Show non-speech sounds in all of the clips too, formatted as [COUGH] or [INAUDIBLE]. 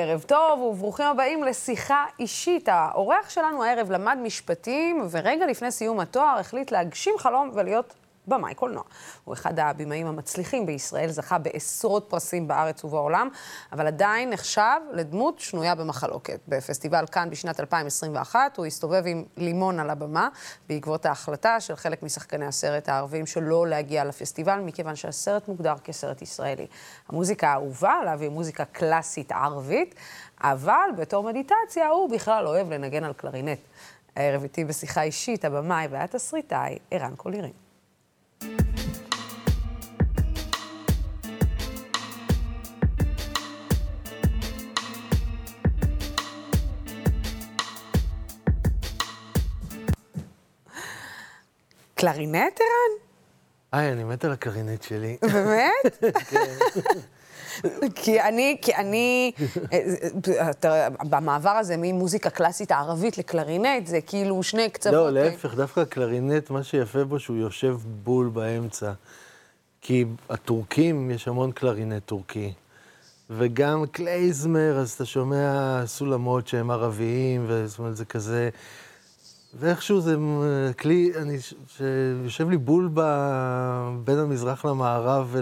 ערב טוב וברוכים הבאים לשיחה אישית. האורח שלנו הערב למד משפטים, ורגע לפני סיום התואר החליט להגשים חלום ולהיות במאי קולנוע. הוא אחד הבמאים המצליחים בישראל, זכה בעשרות פרסים בארץ ובעולם, אבל עדיין נחשב לדמות שנויה במחלוקת. בפסטיבל כאן בשנת 2021 הוא הסתובב עם לימון על הבמה, בעקבות ההחלטה של חלק משחקני הסרט הערבים שלא להגיע לפסטיבל, מכיוון שהסרט מוגדר כסרט ישראלי. המוזיקה האהובה עליו היא מוזיקה קלאסית ערבית, אבל בתור מדיטציה הוא בכלל אוהב לנגן על קלרינט. הערב איתי בשיחה אישית, הבמאי והתסריטאי ערן קולירים. קלרינט, ערן? היי, אני מת על הקלרינט שלי. באמת? [LAUGHS] [LAUGHS] כי אני, כי אני, אתה, במעבר הזה ממוזיקה קלאסית הערבית לקלרינט, זה כאילו שני קצוות. לא, להפך, דווקא הקלרינט, מה שיפה בו שהוא יושב בול באמצע. כי הטורקים, יש המון קלרינט טורקי. וגם קלייזמר, אז אתה שומע סולמות שהם ערביים, וזאת אומרת, זה כזה... ואיכשהו זה כלי, אני, שיושב לי בול ב, בין המזרח למערב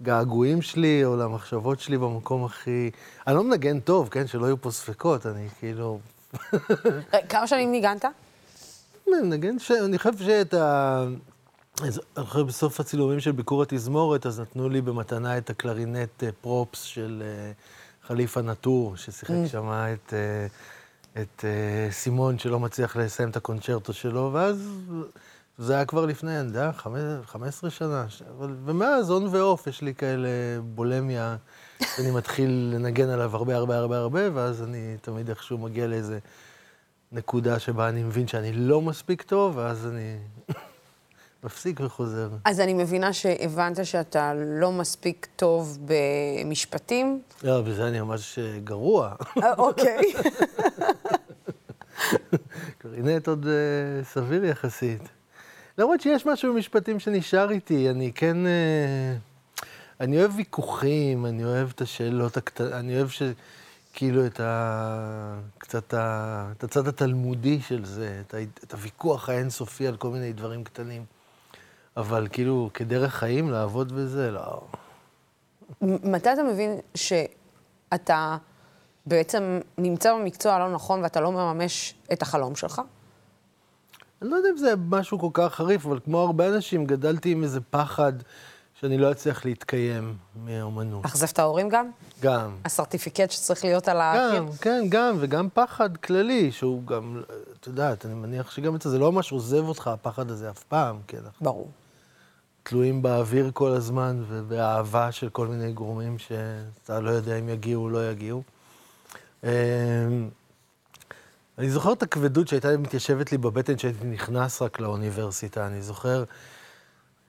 ולגעגועים שלי, או למחשבות שלי במקום הכי... אני לא מנגן טוב, כן? שלא יהיו פה ספקות, אני כאילו... כמה שנים ניגנת? מנגן, ש... אני חושב שאת ה... אני חושב בסוף הצילומים של ביקור התזמורת, אז נתנו לי במתנה את הקלרינט פרופס של חליפה נטור, ששיחק mm. שם את... את uh, סימון שלא מצליח לסיים את הקונצ'רטו שלו, ואז זה היה כבר לפני, אני יודע, 15 שנה. אבל, ומאז און ועוף יש לי כאלה בולמיה, שאני מתחיל לנגן עליו הרבה הרבה הרבה הרבה, ואז אני תמיד איכשהו מגיע לאיזה נקודה שבה אני מבין שאני לא מספיק טוב, ואז אני מפסיק וחוזר. אז אני מבינה שהבנת שאתה לא מספיק טוב במשפטים? לא, בזה אני ממש גרוע. אה, אוקיי. קרינט עוד uh, סביר יחסית. למרות שיש משהו במשפטים שנשאר איתי, אני כן... Uh, אני אוהב ויכוחים, אני אוהב את השאלות הקטנות, אני אוהב ש... כאילו את ה... קצת ה... את הצד התלמודי של זה, את, ה... את הוויכוח האינסופי על כל מיני דברים קטנים. אבל כאילו, כדרך חיים, לעבוד בזה, לא. מתי אתה מבין שאתה בעצם נמצא במקצוע הלא נכון ואתה לא מממש את החלום שלך? אני לא יודע אם זה משהו כל כך חריף, אבל כמו הרבה אנשים, גדלתי עם איזה פחד שאני לא אצליח להתקיים מאומנות. אכזב את ההורים גם? גם. הסרטיפיקט שצריך להיות על הקיר? גם, כן, גם, וגם פחד כללי, שהוא גם, את יודעת, אני מניח שגם את זה, זה לא ממש עוזב אותך, הפחד הזה אף פעם, כן. ברור. תלויים באוויר כל הזמן, ובאהבה של כל מיני גורמים שאתה לא יודע אם יגיעו או לא יגיעו. אמ, אני זוכר את הכבדות שהייתה מתיישבת לי בבטן כשהייתי נכנס רק לאוניברסיטה. אני זוכר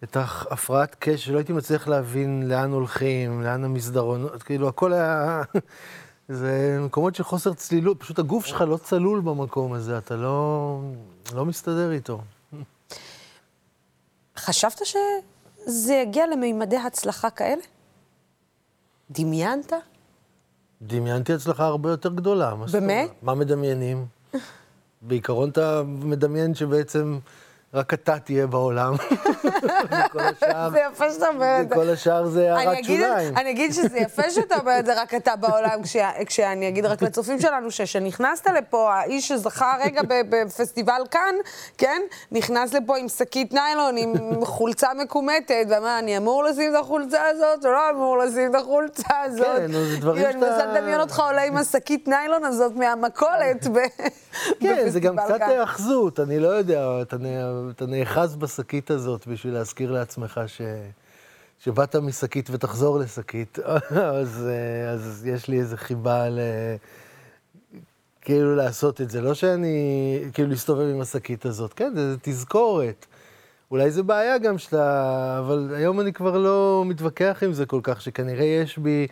את ההפרעת קשר, שלא הייתי מצליח להבין לאן הולכים, לאן המסדרונות, כאילו הכל היה... [LAUGHS] זה מקומות של חוסר צלילות, פשוט הגוף שלך לא צלול במקום הזה, אתה לא, לא מסתדר איתו. חשבת שזה יגיע למימדי הצלחה כאלה? דמיינת? דמיינתי הצלחה הרבה יותר גדולה. באמת? מה מדמיינים? בעיקרון אתה מדמיין שבעצם רק אתה תהיה בעולם. [LAUGHS] זה יפה שאתה אומר את זה. וכל השאר זה הערת שוליים. אני אגיד שזה יפה שאתה אומר את זה רק אתה בעולם, כשאני אגיד רק לצופים שלנו, שכשנכנסת לפה, האיש שזכה רגע בפסטיבל כאן, כן? נכנס לפה עם שקית ניילון, עם חולצה מקומטת, ואמר, אני אמור לשים את החולצה הזאת, או לא אמור לשים את החולצה הזאת. כן, זה דברים שאתה... אני מנסה לדמיין אותך עולה עם השקית ניילון הזאת מהמכולת בפסטיבל כאן. כן, זה גם קצת היאחזות, אני לא יודע, אתה... אתה נאחז בשקית הזאת בשביל להזכיר לעצמך ש... שבאת משקית ותחזור לשקית, [LAUGHS] אז, אז יש לי איזו חיבה ל... כאילו לעשות את זה. לא שאני, כאילו להסתובב עם השקית הזאת, כן, זה תזכורת. אולי זה בעיה גם שאתה, אבל היום אני כבר לא מתווכח עם זה כל כך, שכנראה יש בי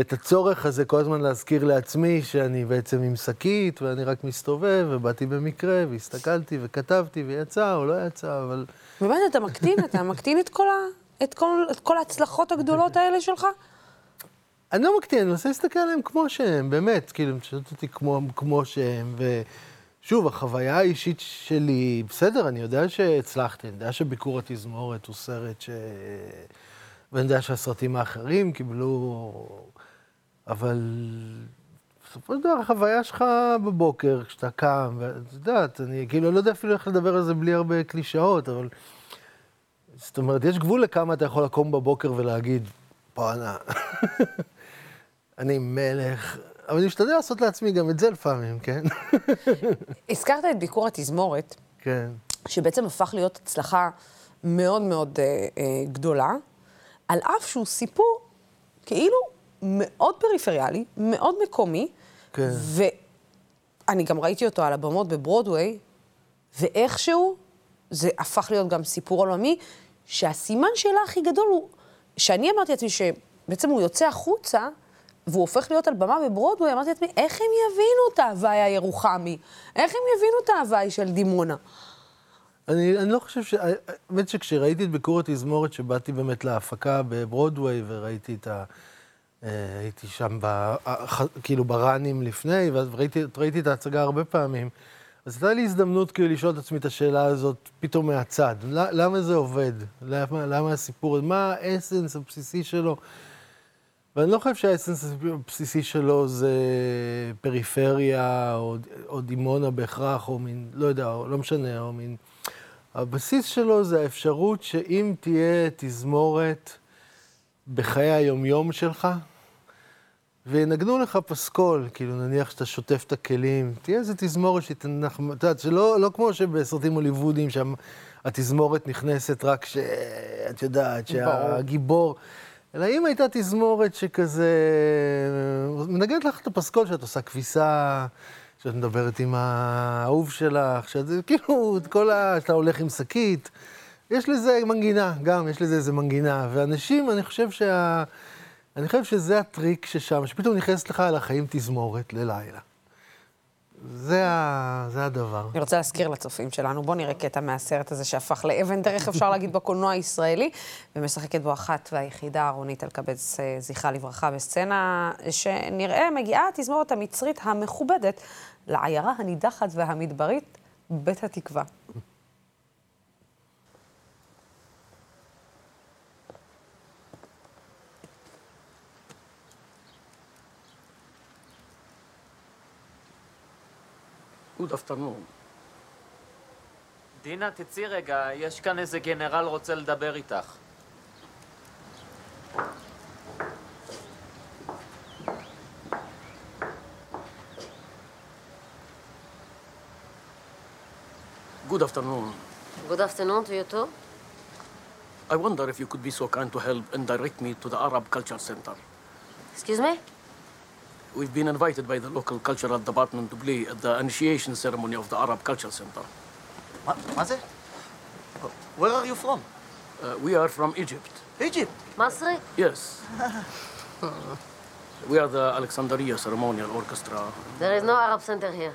את הצורך הזה כל הזמן להזכיר לעצמי שאני בעצם עם שקית, ואני רק מסתובב, ובאתי במקרה, והסתכלתי, וכתבתי, ויצא או לא יצא, אבל... באמת, אתה מקטין, אתה מקטין את כל, ה... את כל, את כל ההצלחות הגדולות האלה שלך? אני לא מקטין, אני מנסה להסתכל עליהם כמו שהם, באמת, כאילו, הם שואלות אותי כמו, כמו שהם, ושוב, החוויה האישית שלי, בסדר, אני יודע שהצלחתי, אני יודע שביקור התזמורת הוא סרט ש... ואני יודע שהסרטים האחרים קיבלו... אבל בסופו של דבר, החוויה שלך בבוקר, כשאתה קם, ואת יודעת, אני כאילו לא יודע אפילו איך לדבר על זה בלי הרבה קלישאות, אבל... זאת אומרת, יש גבול לכמה אתה יכול לקום בבוקר ולהגיד, בואנה, [LAUGHS] אני מלך, אבל אני משתדל לעשות לעצמי גם את זה לפעמים, כן? [LAUGHS] הזכרת את ביקור התזמורת, כן. שבעצם הפך להיות הצלחה מאוד מאוד אה, אה, גדולה, על אף שהוא סיפור כאילו מאוד פריפריאלי, מאוד מקומי, כן. ואני גם ראיתי אותו על הבמות בברודוויי, ואיכשהו זה הפך להיות גם סיפור עולמי, שהסימן שאלה הכי גדול הוא, שאני אמרתי לעצמי שבעצם הוא יוצא החוצה, והוא הופך להיות על במה בברודוויי, אמרתי לעצמי, איך הם יבינו את ההוואי הירוחמי? איך הם יבינו את ההוואי של דימונה? אני, אני לא חושב ש... האמת שכשראיתי את ביקור התזמורת, שבאתי באמת להפקה בברודוויי, וראיתי את ה... אה, הייתי שם, ב, כאילו בראנים לפני, וראיתי ראיתי את ההצגה הרבה פעמים. אז הייתה לי הזדמנות כאילו לשאול את עצמי את השאלה הזאת פתאום מהצד. למה זה עובד? למה, למה הסיפור, מה האסנס הבסיסי שלו? ואני לא חושב שהאסנס הבסיסי שלו זה פריפריה, או, או דימונה בהכרח, או מין, לא יודע, או, לא משנה, או מין... הבסיס שלו זה האפשרות שאם תהיה תזמורת בחיי היומיום שלך, וינגנו לך פסקול, כאילו נניח שאתה שוטף את הכלים, תהיה איזה תזמורת שתנח... את יודעת, שלא לא כמו שבסרטים הוליוודיים, שם התזמורת נכנסת רק שאת יודעת, שהגיבור... אלא אם הייתה תזמורת שכזה... מנגנת לך את הפסקול שאת עושה כביסה, שאת מדברת עם האהוב שלך, שאת כאילו, את כל ה... שאתה הולך עם שקית. יש לזה מנגינה, גם, יש לזה איזה מנגינה. ואנשים, אני חושב שה... אני חושב שזה הטריק ששם, שפתאום נכנסת לך על החיים תזמורת ללילה. זה, ה... זה הדבר. אני רוצה להזכיר לצופים שלנו, בואו נראה קטע מהסרט הזה שהפך לאבן דרך, אפשר להגיד, בקולנוע הישראלי, ומשחקת בו אחת והיחידה, רונית אלקבץ, אה, זכרה לברכה, בסצנה שנראה מגיעה התזמורת המצרית המכובדת לעיירה הנידחת והמדברית, בית התקווה. Good afternoon. דינה, תצאי רגע, יש כאן איזה גנרל רוצה לדבר איתך. Good afternoon. Good afternoon to you too. I wonder if you could be so kind to help and direct me to the Arab Culture Center. Excuse me? we've been invited by the local cultural department to play at the initiation ceremony of the Arab Culture Center. What? It? Where are you from? Uh, we are from Egypt. Egypt? Masri? Yes. [LAUGHS] we are the Alexandria Ceremonial Orchestra. There is no Arab Center here.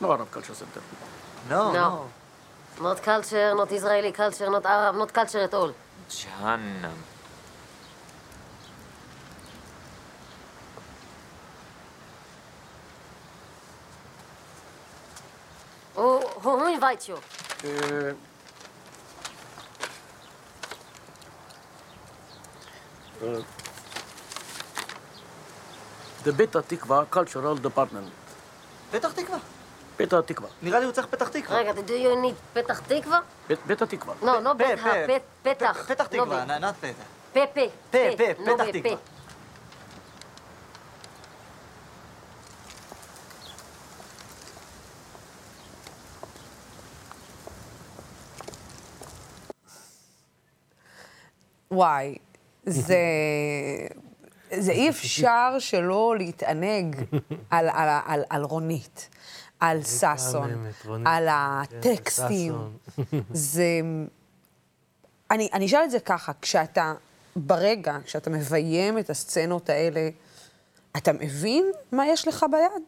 No Arab Culture Center. No, no. no. Not culture, not Israeli culture, not Arab, not culture at all. Jahannam. Who, who, who invites you? Uh, uh, the Beta Tikva Cultural Department. פתח תקווה. Beta Tikva. נראה לי הוא צריך פתח תקווה. רגע, do you need פתח תקווה? Bet- Beta Tikva. No, no פ- בית פ- ה... פת- פתח. פתח לא תקווה. נענת פתח. פה, פה. פה, פה, לא פתח. תקווה. וואי, זה... זה אי אפשר שלא להתענג על, על, על, על רונית, על ששון. על כן, הטקסטים. זה... אני, אני אשאל את זה ככה, כשאתה, ברגע, כשאתה מביים את הסצנות האלה, אתה מבין מה יש לך ביד?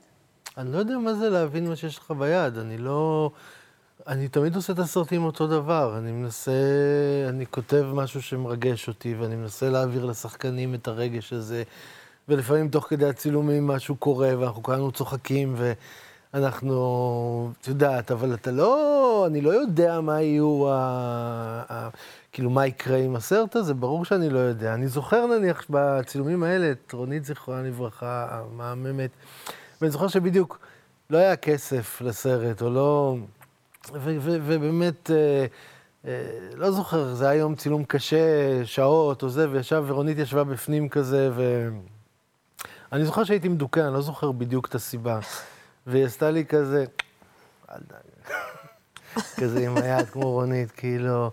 אני לא יודע מה זה להבין מה שיש לך ביד, אני לא... אני תמיד עושה את הסרטים אותו דבר. אני מנסה, אני כותב משהו שמרגש אותי, ואני מנסה להעביר לשחקנים את הרגש הזה, ולפעמים תוך כדי הצילומים משהו קורה, ואנחנו כולנו צוחקים, ואנחנו, את יודעת, אבל אתה לא, אני לא יודע מה יהיו, ה, ה, כאילו, מה יקרה עם הסרט הזה, ברור שאני לא יודע. אני זוכר נניח בצילומים האלה את רונית זיכרונה לברכה, המהממת, ואני זוכר שבדיוק לא היה כסף לסרט, או לא... ובאמת, אה, אה, לא זוכר, זה היה יום צילום קשה, שעות או זה, וישב, ורונית ישבה בפנים כזה, ו... אני זוכר שהייתי מדוכא, אני לא זוכר בדיוק את הסיבה. והיא עשתה לי כזה, אל דאגה. [LAUGHS] כזה עם היד, כמו רונית, כאילו...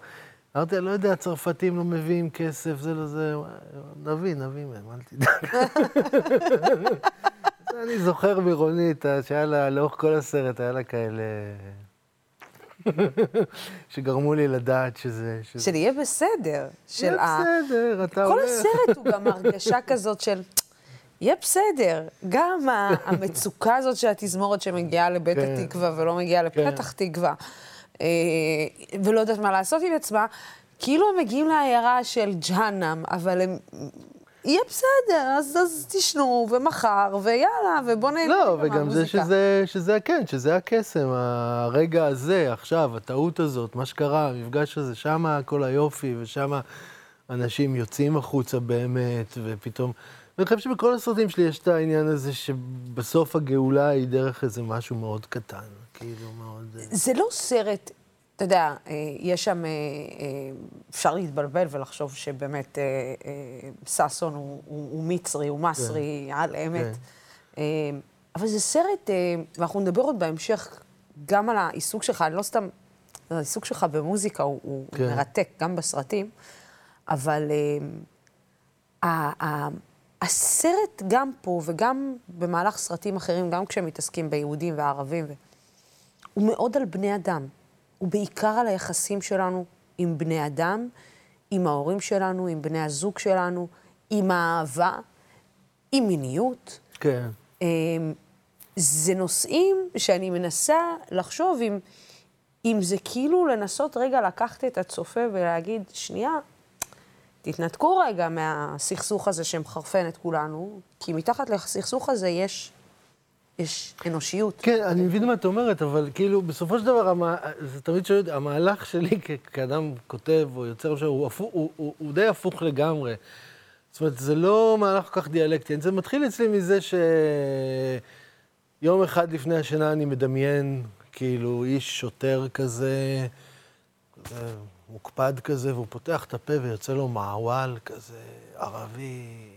אמרתי, לא יודע, הצרפתים לא מביאים כסף, זה לא זה, נביא, נביא מהם, אל תדאג. [LAUGHS] אני זוכר מרונית, שהיה לה, לאורך כל הסרט, היה לה כאלה... [LAUGHS] שגרמו לי לדעת שזה... שזה... של יהיה בסדר. של יהיה ה- בסדר, אתה כל הולך. הסרט הוא גם [LAUGHS] הרגשה כזאת של... יהיה בסדר. גם [LAUGHS] המצוקה הזאת של התזמורת שמגיעה לבית כן. התקווה ולא מגיעה לפתח תקווה, אה, ולא יודעת מה לעשות עם עצמה, כאילו הם מגיעים לעיירה של ג'הנם, אבל הם... יהיה בסדר, אז, אז תשנו, ומחר, ויאללה, ובוא נהנה לא, גם וגם זה. שזה, שזה, כן, שזה הקסם, הרגע הזה, עכשיו, הטעות הזאת, מה שקרה, המפגש הזה, שמה כל היופי, ושמה אנשים יוצאים החוצה באמת, ופתאום... ואני חושב שבכל הסרטים שלי יש את העניין הזה שבסוף הגאולה היא דרך איזה משהו מאוד קטן, כאילו מאוד... אה, זה לא סרט, אתה יודע, אה, יש שם, אה, אה, אפשר להתבלבל ולחשוב שבאמת ששון הוא, הוא, הוא מצרי, הוא מסרי, על אמת. כן. אבל זה סרט, ואנחנו נדבר עוד בהמשך גם על העיסוק שלך, אני לא סתם, העיסוק שלך במוזיקה הוא, הוא כן. מרתק, גם בסרטים, אבל ה- ה- הסרט גם פה וגם במהלך סרטים אחרים, גם כשהם מתעסקים ביהודים וערבים. הוא מאוד על בני אדם. הוא בעיקר על היחסים שלנו עם בני אדם, עם ההורים שלנו, עם בני הזוג שלנו, עם האהבה, עם מיניות. כן. אמ, זה נושאים שאני מנסה לחשוב אם, אם זה כאילו לנסות רגע לקחת את הצופה ולהגיד, שנייה, תתנתקו רגע מהסכסוך הזה שמחרפן את כולנו, כי מתחת לסכסוך הזה יש, יש אנושיות. כן, אני מבין מה את אומרת, אבל כאילו, בסופו של דבר, המ... זה תמיד שואל, המהלך שלי כאדם כותב או יוצר, הוא, הפוך, הוא, הוא, הוא די הפוך לגמרי. זאת אומרת, זה לא מהלך כל כך דיאלקטי. זה מתחיל אצלי מזה שיום אחד לפני השינה אני מדמיין, כאילו, איש שוטר כזה, כזה מוקפד כזה, והוא פותח את הפה ויוצא לו מעוול כזה, ערבי.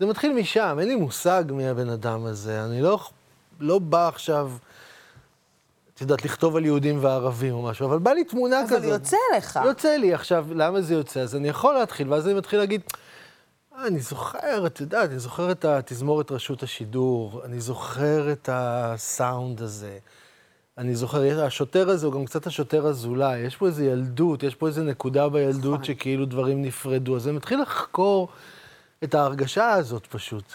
זה מתחיל משם, אין לי מושג מי הבן אדם הזה. אני לא, לא בא עכשיו, את יודעת, לכתוב על יהודים וערבים או משהו, אבל בא לי תמונה כזאת. אבל יוצא לך. יוצא לי. עכשיו, למה זה יוצא? אז אני יכול להתחיל, ואז אני מתחיל להגיד, "אה, אני זוכר, את יודעת, אני זוכר את התזמורת רשות השידור, אני זוכר את הסאונד הזה. אני זוכר, השוטר הזה הוא גם קצת השוטר אזולאי, יש פה איזו ילדות, יש פה איזו נקודה בילדות נכון. שכאילו דברים נפרדו. אז אני מתחיל לחקור את ההרגשה הזאת פשוט.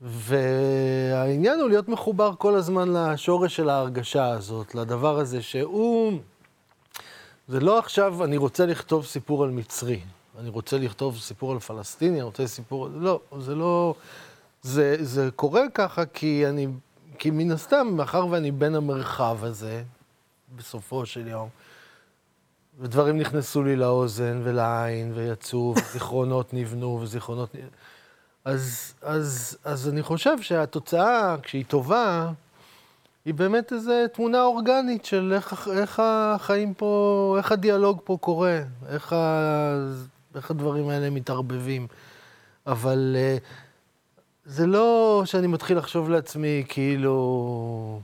והעניין הוא להיות מחובר כל הזמן לשורש של ההרגשה הזאת, לדבר הזה שהוא... זה לא עכשיו, אני רוצה לכתוב סיפור על מצרי, אני רוצה לכתוב סיפור על פלסטיני, אני רוצה סיפור... לא, זה לא... זה, זה קורה ככה כי אני... כי מן הסתם, מאחר ואני בן המרחב הזה, בסופו של יום, ודברים נכנסו לי לאוזן ולעין ויצאו, וזיכרונות נבנו, וזיכרונות... אז, אז, אז אני חושב שהתוצאה, כשהיא טובה, היא באמת איזו תמונה אורגנית של איך, איך החיים פה, איך הדיאלוג פה קורה, איך, ה, איך הדברים האלה מתערבבים. אבל אה, זה לא שאני מתחיל לחשוב לעצמי כאילו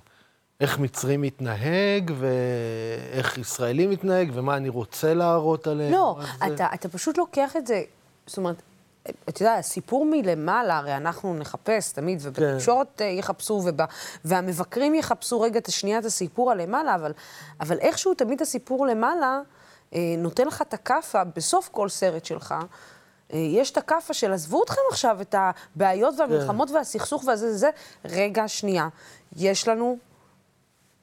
איך מצרי מתנהג, ואיך ישראלי מתנהג, ומה אני רוצה להראות עליהם. לא, זה- אתה, אתה פשוט לוקח את זה, זאת אומרת, אתה יודע, הסיפור מלמעלה, הרי אנחנו נחפש תמיד, ובתקשורת אה, יחפשו, ובה, והמבקרים יחפשו רגע את השנייה את הסיפור הלמעלה, אבל, אבל איכשהו תמיד הסיפור למעלה אה, נותן לך את הכאפה בסוף כל סרט שלך. אה, יש את הכאפה של עזבו אתכם עכשיו את הבעיות והמלחמות והסכסוך והזה זה, זה, רגע, שנייה. יש לנו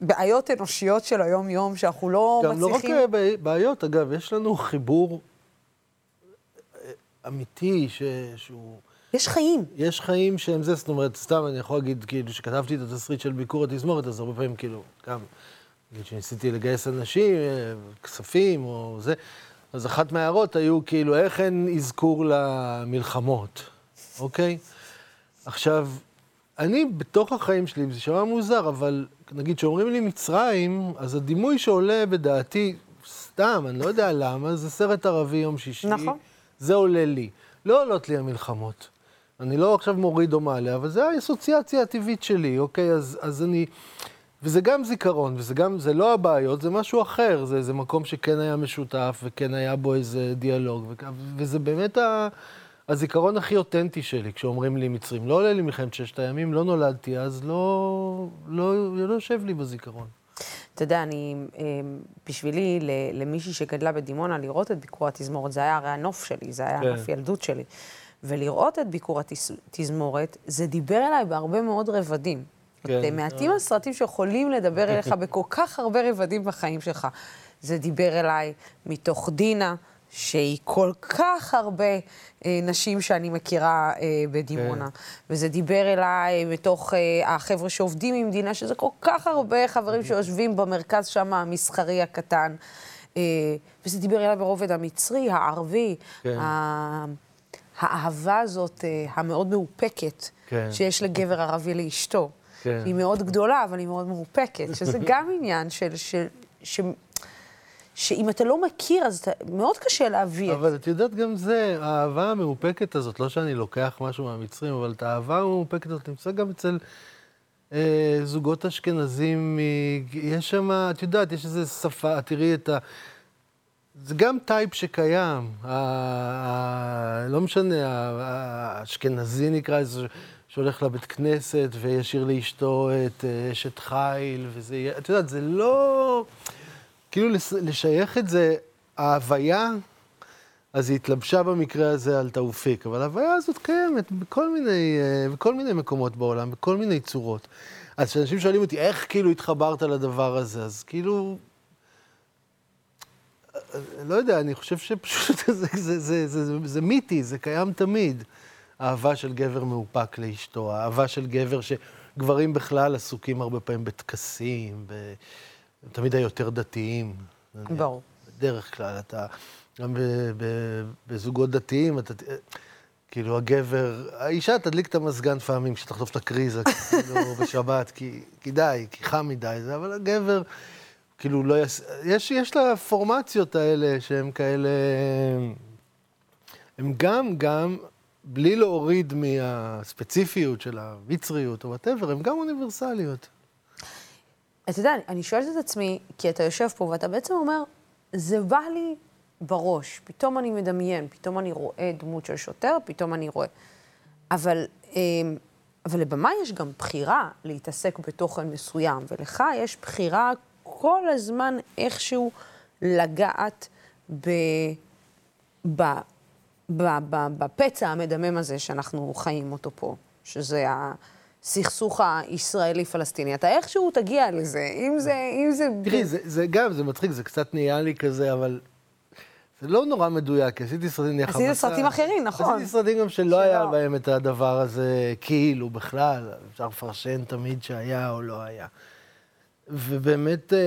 בעיות אנושיות של היום-יום, שאנחנו לא גם לא רק מצליחים... אה, בעיות, אגב, יש לנו חיבור אה, אמיתי ש... שהוא... יש חיים. יש חיים שהם זה, זאת אומרת, סתם אני יכול להגיד, כאילו, שכתבתי את התסריט של ביקור התזמורת, אז הרבה פעמים, כאילו, גם, נגיד שניסיתי לגייס אנשים, אה, כספים או זה, אז אחת מההערות היו, כאילו, איך אין אזכור למלחמות, אוקיי? עכשיו, אני, בתוך החיים שלי, זה שמע מוזר, אבל נגיד, כשאומרים לי מצרים, אז הדימוי שעולה בדעתי, סתם, אני לא יודע למה, זה סרט ערבי יום שישי. נכון. זה עולה לי. לא עולות לי המלחמות. אני לא עכשיו מוריד או מעלה, אבל זה האסוציאציה הטבעית שלי, אוקיי? אז, אז אני... וזה גם זיכרון, וזה גם, זה לא הבעיות, זה משהו אחר. זה איזה מקום שכן היה משותף, וכן היה בו איזה דיאלוג, וזה באמת ה... הזיכרון הכי אותנטי שלי, כשאומרים לי מצרים. לא עולה לי מלחמת ששת הימים, לא נולדתי אז, לא, לא, לא יושב לי בזיכרון. אתה יודע, אני, אה, בשבילי, למישהי שגדלה בדימונה, לראות את ביקור התזמורת, זה היה הרי הנוף שלי, זה היה כן. נוף ילדות שלי. ולראות את ביקור התזמורת, זה דיבר אליי בהרבה מאוד רבדים. כן. כן. מעטים הסרטים שיכולים לדבר אליך [LAUGHS] בכל כך הרבה רבדים בחיים שלך. זה דיבר אליי מתוך דינה, שהיא כל כך הרבה אה, נשים שאני מכירה אה, בדימונה. כן. וזה דיבר אליי מתוך אה, החבר'ה שעובדים עם דינה, שזה כל כך הרבה חברים שיושבים במרכז שם, המסחרי הקטן. אה, וזה דיבר אליי ברובד המצרי, הערבי, כן. ה- האהבה הזאת, אה, המאוד מאופקת, כן. שיש לגבר ערבי לאשתו. כן. היא מאוד גדולה, אבל היא מאוד מאופקת, שזה [LAUGHS] גם עניין של... של, ש, שאם אתה לא מכיר, אז אתה, מאוד קשה להביא אבל את יודעת, גם זה, האהבה המאופקת הזאת, לא שאני לוקח משהו מהמצרים, אבל את האהבה המאופקת הזאת נמצא גם אצל אה, זוגות אשכנזים, מ... יש שם, את יודעת, יש איזו שפה, תראי את ה... זה גם טייפ שקיים, ה... ה... לא משנה, ה- האשכנזי נקרא לזה, שהולך לבית כנסת וישיר לאשתו את אה, אשת חיל, וזה, יהיה- את יודעת, זה לא... כאילו לשייך את זה, ההוויה, אז היא התלבשה במקרה הזה על תאופיק, אבל ההוויה הזאת קיימת בכל מיני, אה, בכל מיני מקומות בעולם, בכל מיני צורות. אז כשאנשים שואלים אותי, איך כאילו התחברת לדבר הזה, אז כאילו... אה, לא יודע, אני חושב שפשוט [LAUGHS] זה, זה, זה, זה, זה, זה מיתי, זה קיים תמיד. אהבה של גבר מאופק לאשתו, אהבה של גבר שגברים בכלל עסוקים הרבה פעמים בטקסים, ב... הם תמיד היותר דתיים. ברור. בדרך כלל, אתה, גם בזוגות דתיים, אתה, כאילו הגבר, האישה תדליק את המזגן פעמים כשתחטוף את הקריזה, כאילו, [LAUGHS] בשבת, כי, כי די, כי חם מדי, זה, אבל הגבר, כאילו, לא יס... יש, יש לה פורמציות האלה שהן כאלה... הם גם, גם, בלי להוריד מהספציפיות של המצריות או whatever, הן גם אוניברסליות. אתה יודע, אני שואלת את עצמי, כי אתה יושב פה ואתה בעצם אומר, זה בא לי בראש, פתאום אני מדמיין, פתאום אני רואה דמות של שוטר, פתאום אני רואה. אבל, אה, אבל לבמה יש גם בחירה להתעסק בתוכן מסוים, ולך יש בחירה כל הזמן איכשהו לגעת ב, ב, ב, ב, בפצע המדמם הזה שאנחנו חיים אותו פה, שזה הסכסוך הישראלי-פלסטיני. אתה איכשהו תגיע לזה, אם זה... אם זה... תראי, זה, זה גם, זה מצחיק, זה קצת נהיה לי כזה, אבל זה לא נורא מדויק, כי עשיתי סרטים נהיה עשית סרטים אחרים, נכון. עשיתי סרטים גם שלא שלא. היה בהם את הדבר הזה, כאילו, בכלל, אפשר לפרשן תמיד שהיה או לא היה. ובאמת, אה,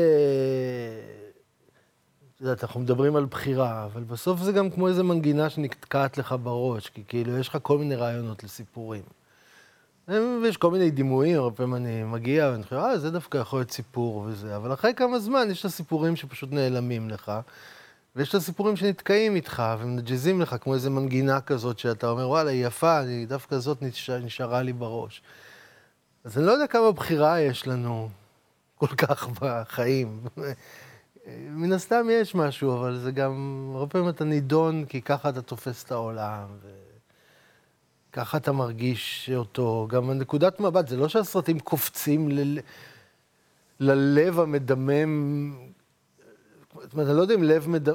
את יודעת, אנחנו מדברים על בחירה, אבל בסוף זה גם כמו איזה מנגינה שנתקעת לך בראש, כי כאילו, יש לך כל מיני רעיונות לסיפורים. ויש כל מיני דימויים, הרבה פעמים אני מגיע ואני חושב, אה, זה דווקא יכול להיות סיפור וזה, אבל אחרי כמה זמן יש את הסיפורים שפשוט נעלמים לך, ויש את הסיפורים שנתקעים איתך ומנג'זים לך, כמו איזה מנגינה כזאת שאתה אומר, וואלה, היא יפה, אני, דווקא זאת נש... נשארה לי בראש. אז אני לא יודע כמה בחירה יש לנו כל כך בחיים. מן הסתם יש משהו, אבל זה גם, הרבה פעמים אתה נידון, כי ככה אתה תופס את העולם. ו... ככה אתה מרגיש אותו. גם הנקודת מבט, זה לא שהסרטים קופצים ל... ללב המדמם. זאת אומרת, אני לא יודע אם לב מדמם...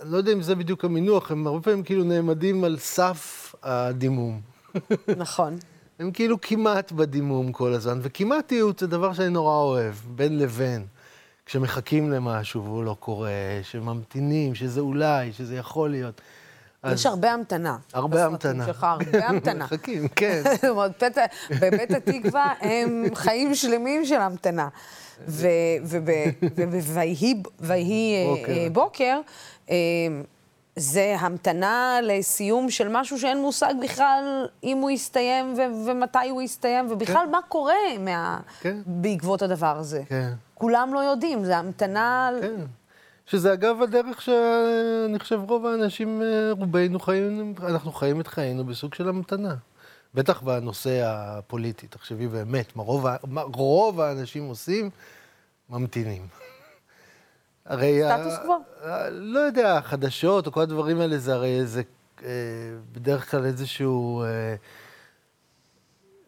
אני לא יודע אם זה בדיוק המינוח, הם הרבה פעמים כאילו נעמדים על סף הדימום. נכון. [LAUGHS] הם כאילו כמעט בדימום כל הזמן, וכמעטיות זה דבר שאני נורא אוהב, בין לבין. כשמחכים למשהו והוא לא קורה, שממתינים, שזה אולי, שזה יכול להיות. יש הרבה המתנה. הרבה המתנה. שלך, הרבה המתנה. מחכים, כן. [LAUGHS] זאת אומרת, בבית התקווה הם חיים שלמים של המתנה. וב"ויהי בוקר. בוקר", אה, זה המתנה לסיום של משהו שאין מושג בכלל אם הוא יסתיים ו- ומתי הוא יסתיים, ובכלל מה קורה מה... כן. בעקבות הדבר הזה. כן. כולם לא יודעים, זה המתנה... כן. שזה אגב הדרך שאני חושב רוב האנשים, אה, רובנו חיים, אנחנו חיים את חיינו בסוג של המתנה. בטח בנושא הפוליטי, תחשבי באמת, מה רוב, מה רוב האנשים עושים, ממתינים. הרי... סטטוס קוו. ה- לא יודע, החדשות או כל הדברים האלה, זה הרי איזה, אה, בדרך כלל איזשהו... אה,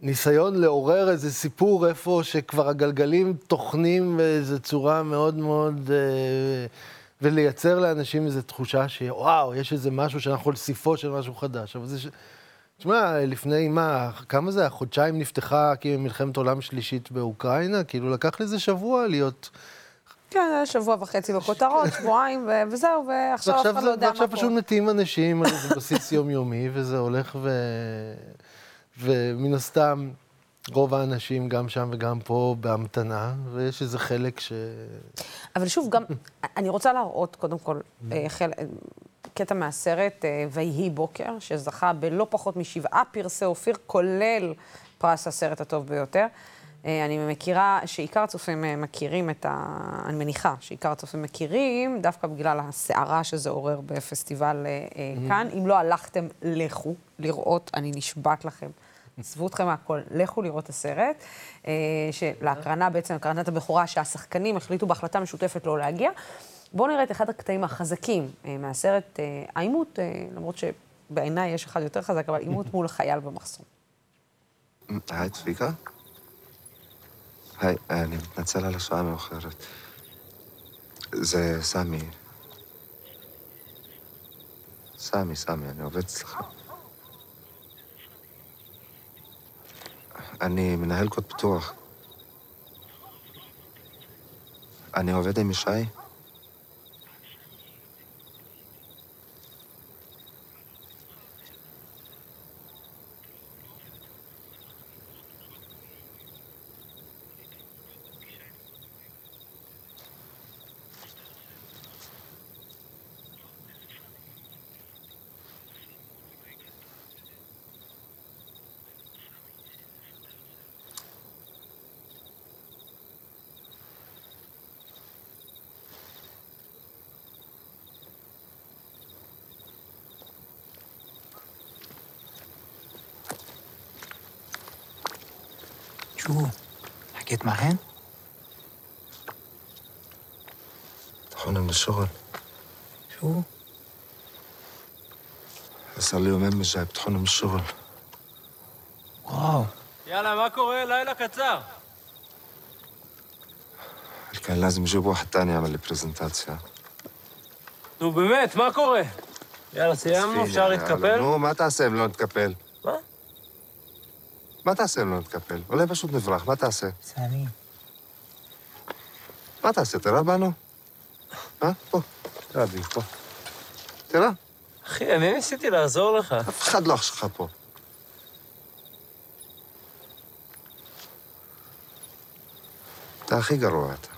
ניסיון לעורר איזה סיפור איפה שכבר הגלגלים טוחנים באיזו צורה מאוד מאוד... אה, ולייצר לאנשים איזו תחושה שוואו, יש איזה משהו שאנחנו על סיפו של משהו חדש. אבל זה ש... תשמע, לפני מה, כמה זה היה? חודשיים נפתחה כאילו מלחמת עולם שלישית באוקראינה? כאילו לקח לזה שבוע להיות... כן, זה שבוע וחצי בכותרות, [LAUGHS] שבועיים, ו- וזהו, ועכשיו אף ועכשיו, אחד לא יודע מה ועכשיו קורה. פשוט מתים אנשים על איזה [LAUGHS] בסיס יומיומי, וזה הולך ו... ומן הסתם, רוב האנשים, גם שם וגם פה, בהמתנה, ויש איזה חלק ש... אבל שוב, גם, אני רוצה להראות, קודם כל, אה, חל... קטע מהסרט אה, ויהי בוקר, שזכה בלא פחות משבעה פרסי אופיר, כולל פרס הסרט הטוב ביותר. אה, אני מכירה שעיקר הצופים מכירים את ה... אני מניחה שעיקר הצופים מכירים, דווקא בגלל הסערה שזה עורר בפסטיבל אה, כאן. אם לא הלכתם, לכו לראות, אני נשבעת לכם. עזבו אתכם מהכל, לכו לראות את הסרט, אה, שלהקרנה, בעצם הקרנת הבכורה, שהשחקנים החליטו בהחלטה משותפת לא להגיע. בואו נראה את אחד הקטעים החזקים אה, מהסרט, אה, העימות, למרות שבעיניי יש אחד יותר חזק, אבל עימות מול חייל במחסום. היי, צביקה? היי, אני מתנצל על השעה המאוחרת. זה סמי. סמי, סמי, אני עובד אצלך. אני מנהל קוד פתוח. אני עובד עם ישי. طحونا من الشغل شو؟ صار لي يومين مش جاي بطحونا من الشغل واو יאללה, מה קורה? לילה קצר. كان لازم يجيب واحد تاني يعمل لي برزنتاسيا נו באמת, מה קורה? יאללה, סיימנו, אפשר להתקפל? נו, מה תעשה אם לא נתקפל? מה? מה תעשה אם לא נתקפל? אולי פשוט נברח, מה תעשה? سامي מה תעשה, תראה בנו? אה? פה. תראה בי, פה. תראה, אחי, אני ניסיתי לעזור לך. אף אחד לא אח שלך פה. אתה הכי גרוע אתה.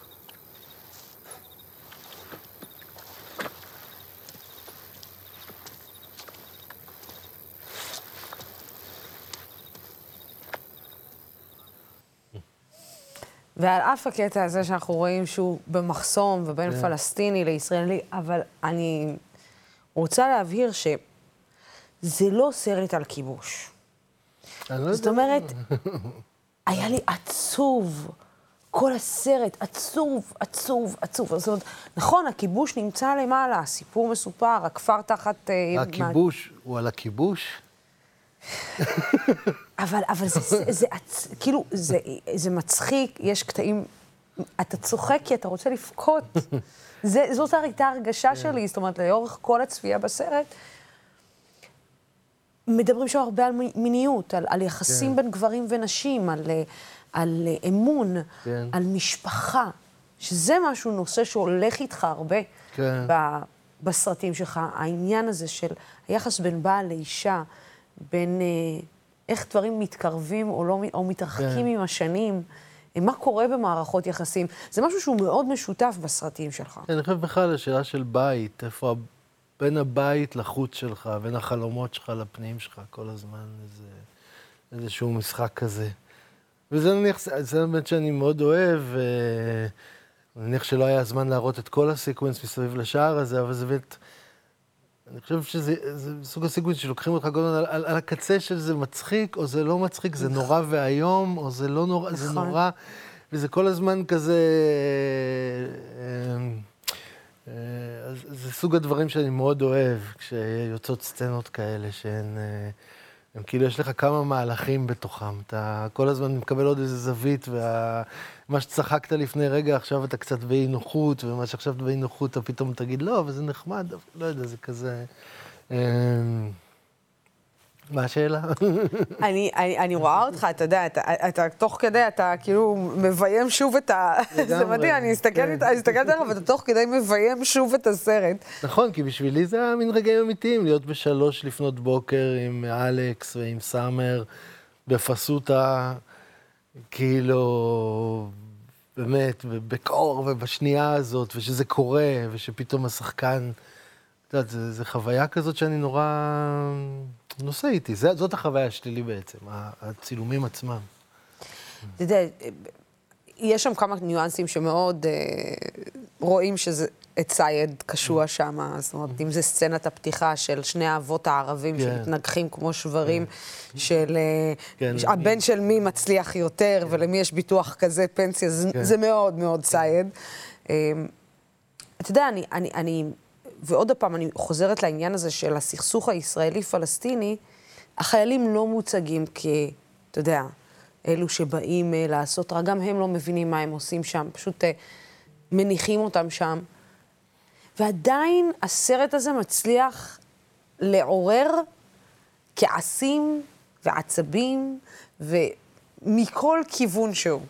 ועל אף הקטע הזה שאנחנו רואים שהוא במחסום ובין כן. פלסטיני לישראלי, אבל אני רוצה להבהיר שזה לא סרט על כיבוש. לא זאת. אומרת, [LAUGHS] היה לי עצוב. כל הסרט עצוב, עצוב, עצוב. זאת אומרת, נכון, הכיבוש נמצא למעלה, הסיפור מסופר, הכפר תחת... אה, הכיבוש הוא על הכיבוש? אבל, אבל זה, זה, זה, עצ- כאילו, זה, זה מצחיק, יש קטעים, אתה צוחק כי אתה רוצה לבכות. זה, זאת הייתה הרגשה שלי, זאת אומרת, לאורך כל הצפייה בסרט. מדברים שם הרבה על מי- מיניות, על, על יחסים כן. בין גברים ונשים, על, אה, על אה, אמון, כן. על משפחה, שזה משהו, נושא שהולך איתך הרבה כן. ב, בסרטים שלך. העניין הזה של היחס בין בעל לאישה, בין אה, איך דברים מתקרבים או, לא, או מתרחקים כן. עם השנים, אה, מה קורה במערכות יחסים. זה משהו שהוא מאוד משותף בסרטים שלך. אני חושב בכלל השאלה של בית, איפה בין הבית לחוץ שלך, בין החלומות שלך לפנים שלך, כל הזמן איזה, איזשהו משחק כזה. וזה נניח, זה באמת שאני מאוד אוהב, אה, נניח שלא היה זמן להראות את כל הסיקוונס מסביב לשער הזה, אבל זה באמת, אני חושב שזה זה סוג הסיקוונס שלוקחים אותך הזמן על, על, על הקצה של זה מצחיק, או זה לא מצחיק, זה נורא ואיום, או זה לא נורא, זה נכון. נורא, וזה כל הזמן כזה... אה, אה, אז זה סוג הדברים שאני מאוד אוהב, כשיוצאות סצנות כאלה שהן... אה, הם כאילו, יש לך כמה מהלכים בתוכם. אתה כל הזמן מקבל עוד איזה זווית, ומה שצחקת לפני רגע, עכשיו אתה קצת באי נוחות, ומה שעכשיו אתה באי נוחות, אתה פתאום תגיד, לא, אבל זה נחמד, לא יודע, זה כזה... אה, מה השאלה? [LAUGHS] אני, אני, אני רואה אותך, אתה יודע, אתה, אתה תוך כדי, אתה כאילו מביים שוב את ה... [LAUGHS] זה מדהים, אני מסתכלת כן. עליך ואתה תוך כדי מביים שוב את הסרט. נכון, כי בשבילי זה היה מין רגעים אמיתיים, להיות בשלוש לפנות בוקר עם אלכס ועם סאמר בפסוטה, כאילו, באמת, בקור ובשנייה הזאת, ושזה קורה, ושפתאום השחקן, את יודעת, זו חוויה כזאת שאני נורא נושא איתי. זאת החוויה שלי בעצם, הצילומים עצמם. אתה יודע, יש שם כמה ניואנסים שמאוד אה, רואים שזה את סייד קשוע שם, זאת אומרת, אם זה סצנת הפתיחה של שני האבות הערבים כן. שמתנגחים כמו שוורים, של אה, כן, הבן של מי מצליח יותר ולמי יש ביטוח כזה, פנסיה, זה- כן. זה מאוד מאוד סייד. אה, אתה יודע, אני, אני, אני, ועוד פעם, אני חוזרת לעניין הזה של הסכסוך הישראלי-פלסטיני, החיילים לא מוצגים כ... אתה יודע, אלו שבאים uh, לעשות רע, גם הם לא מבינים מה הם עושים שם, פשוט uh, מניחים אותם שם. ועדיין הסרט הזה מצליח לעורר כעסים ועצבים, ומכל כיוון שהוא.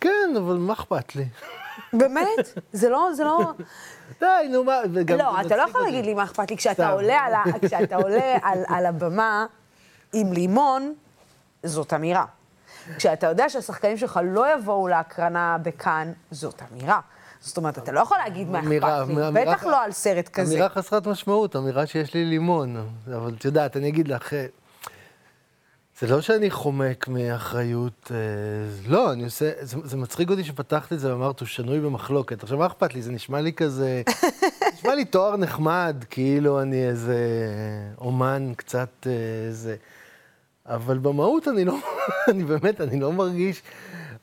כן, אבל מה אכפת לי? באמת? זה לא, זה לא... די, נו מה. לא, אתה לא יכול. להגיד לי מה אכפת לי. כשאתה. עולה, על. כשאתה עולה על, על הבמה עם לימון, זאת אמירה. כשאתה יודע שהשחקנים שלך לא יבואו להקרנה בכאן, זאת אמירה. זאת אומרת, אתה לא יכול להגיד מה אכפת לי, בטח לא על סרט כזה. אמירה חסרת משמעות, אמירה שיש לי לימון. אבל את יודעת, אני אגיד לך, אה, זה לא שאני חומק מאחריות, אה, לא, אני עושה, זה, זה מצחיק אותי שפתחת את זה ואמרת, הוא שנוי במחלוקת. עכשיו, מה אכפת לי? זה נשמע לי כזה, [LAUGHS] נשמע לי תואר נחמד, כאילו אני איזה אומן קצת אה, איזה... אבל במהות אני לא, [LAUGHS] אני באמת, אני לא מרגיש,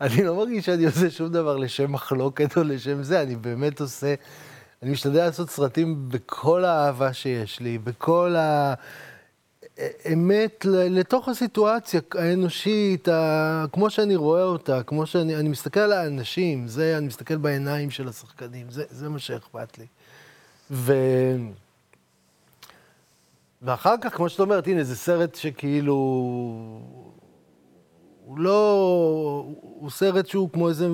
אני לא מרגיש שאני עושה שום דבר לשם מחלוקת או לשם זה, אני באמת עושה, אני משתדל לעשות סרטים בכל האהבה שיש לי, בכל האמת ל- לתוך הסיטואציה האנושית, ה... כמו שאני רואה אותה, כמו שאני אני מסתכל על האנשים, זה, אני מסתכל בעיניים של השחקנים, זה, זה מה שאכפת לי. ו... ואחר כך, כמו שאת אומרת, הנה, זה סרט שכאילו... הוא לא... הוא סרט שהוא כמו איזה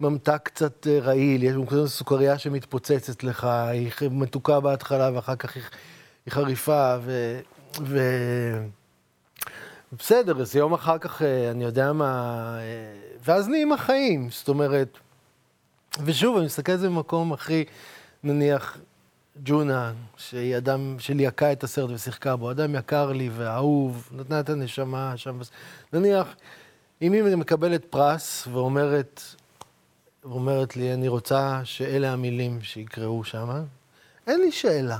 ממתק קצת אה, רעיל, יש לו כזו סוכריה שמתפוצצת לך, היא מתוקה בהתחלה ואחר כך היא, היא חריפה, ו... ו... בסדר, איזה יום אחר כך, אה, אני יודע מה... אה, ואז נהיים החיים, זאת אומרת... ושוב, אני מסתכל על זה במקום הכי, נניח, ג'ונה, שהיא אדם שליהקה את הסרט ושיחקה בו, אדם יקר לי ואהוב, נתנה את הנשמה שם. נניח, אם היא מקבלת פרס ואומרת, ואומרת לי, אני רוצה שאלה המילים שיקראו שם, אין לי שאלה.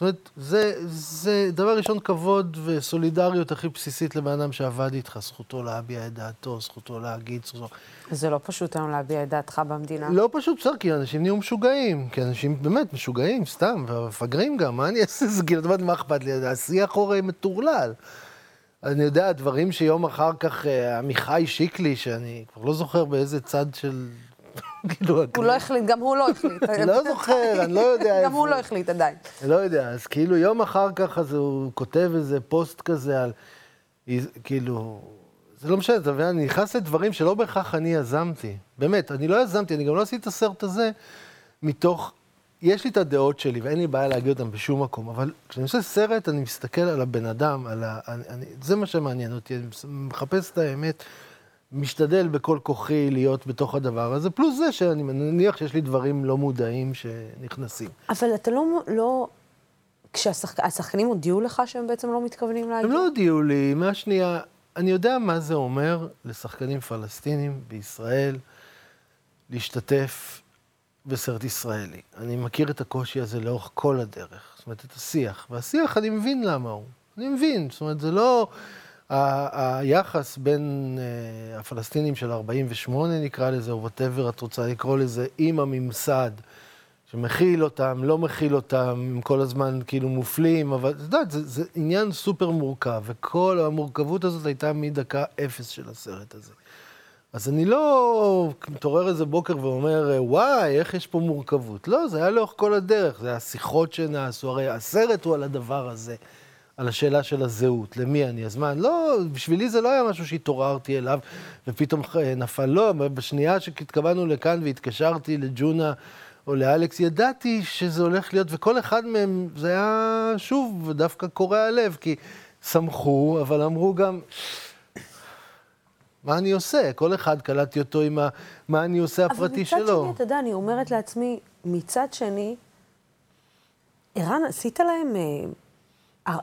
זאת אומרת, זה, זה דבר ראשון כבוד וסולידריות הכי בסיסית לבן אדם שעבד איתך, זכותו להביע את דעתו, זכותו להגיד, זכותו... זה לא פשוט היום להביע את דעתך במדינה. לא פשוט בסדר, כי אנשים נהיו משוגעים. כי אנשים באמת משוגעים, סתם, ומפגרים גם, מה אני [LAUGHS] אעשה? זה כאילו, מה אכפת לי? השיח הרי מטורלל. אני יודע, דברים שיום אחר כך, אה, עמיחי שיקלי, שאני כבר לא זוכר באיזה צד של... כאילו, הוא לא החליט, גם הוא לא החליט. לא זוכר, אני לא יודע איפה. [LAUGHS] גם הוא לא החליט עדיין. לא יודע, אז כאילו יום אחר כך אז הוא כותב איזה פוסט כזה על... כאילו, זה לא משנה, אתה מבין, אני נכנס לדברים שלא בהכרח אני יזמתי. באמת, אני לא יזמתי, אני גם לא עשיתי את הסרט הזה מתוך... יש לי את הדעות שלי, ואין לי בעיה להגיד אותן בשום מקום, אבל כשאני עושה סרט, אני מסתכל על הבן אדם, על ה... אני, אני, זה מה שמעניין אותי, אני מחפש את האמת, משתדל בכל כוחי להיות בתוך הדבר הזה, פלוס זה שאני מניח שיש לי דברים לא מודעים שנכנסים. אבל אתה לא... לא... כשהשחקנים הודיעו לך שהם בעצם לא מתכוונים להגיע? הם לא הודיעו לי, מהשנייה, אני יודע מה זה אומר לשחקנים פלסטינים בישראל להשתתף בסרט ישראלי. אני מכיר את הקושי הזה לאורך כל הדרך, זאת אומרת, את השיח. והשיח, אני מבין למה הוא. אני מבין, זאת אומרת, זה לא... היחס בין אה, הפלסטינים של 48, נקרא לזה, או whatever את רוצה לקרוא לזה, עם הממסד, שמכיל אותם, לא מכיל אותם, הם כל הזמן כאילו מופלים, אבל את יודעת, זה, זה עניין סופר מורכב, וכל המורכבות הזאת הייתה מדקה אפס של הסרט הזה. אז אני לא מתעורר איזה בוקר ואומר, וואי, איך יש פה מורכבות. לא, זה היה לאורך כל הדרך, זה היה שיחות שנעשו, הרי הסרט הוא על הדבר הזה, על השאלה של הזהות, למי אני, אז מה, לא, בשבילי זה לא היה משהו שהתעוררתי אליו ופתאום נפל, לא, בשנייה שהתכוונו לכאן והתקשרתי לג'ונה או לאלכס, ידעתי שזה הולך להיות, וכל אחד מהם, זה היה שוב דווקא קורע לב, כי שמחו, אבל אמרו גם... מה אני עושה? כל אחד קלטתי אותו עם ה... מה אני עושה הפרטי שלו. אבל מצד שני, אתה יודע, אני אומרת לעצמי, מצד שני, ערן, עשית להם... אה,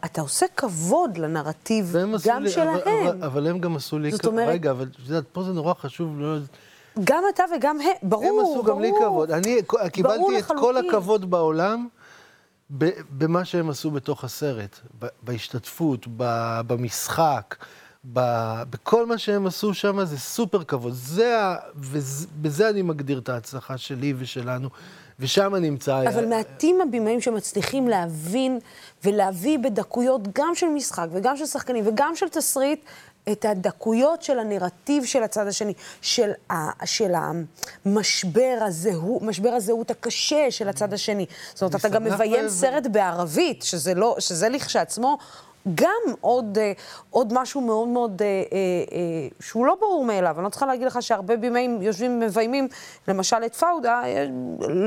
אתה עושה כבוד לנרטיב גם לי, שלהם. אבל, אבל, אבל הם גם עשו לי... זאת. אומרת... רגע, אבל את יודעת, פה זה נורא חשוב. לא... גם אתה וגם הם, ברור, הם עשו ברור. גם לי כבוד. אני קיבלתי את. כל הכבוד בעולם ב, במה שהם עשו בתוך הסרט. ב, בהשתתפות, ב, במשחק. ב, בכל מה שהם עשו שם זה סופר כבוד. זה ה... ובזה אני מגדיר את ההצלחה שלי ושלנו, ושם נמצא... אבל מעטים הבימאים שמצליחים להבין ולהביא בדקויות גם של משחק וגם של שחקנים וגם של תסריט את הדקויות של הנרטיב של הצד השני, של, ה, של המשבר הזהות, משבר הזהות הקשה של הצד השני. זאת אומרת, אתה גם מביים ו... סרט בערבית, שזה, לא, שזה לכשעצמו גם עוד, אה, עוד משהו מאוד מאוד, אה, אה, שהוא לא ברור מאליו. אני לא צריכה להגיד לך שהרבה בימאים יושבים ומביימים, למשל את פאודה,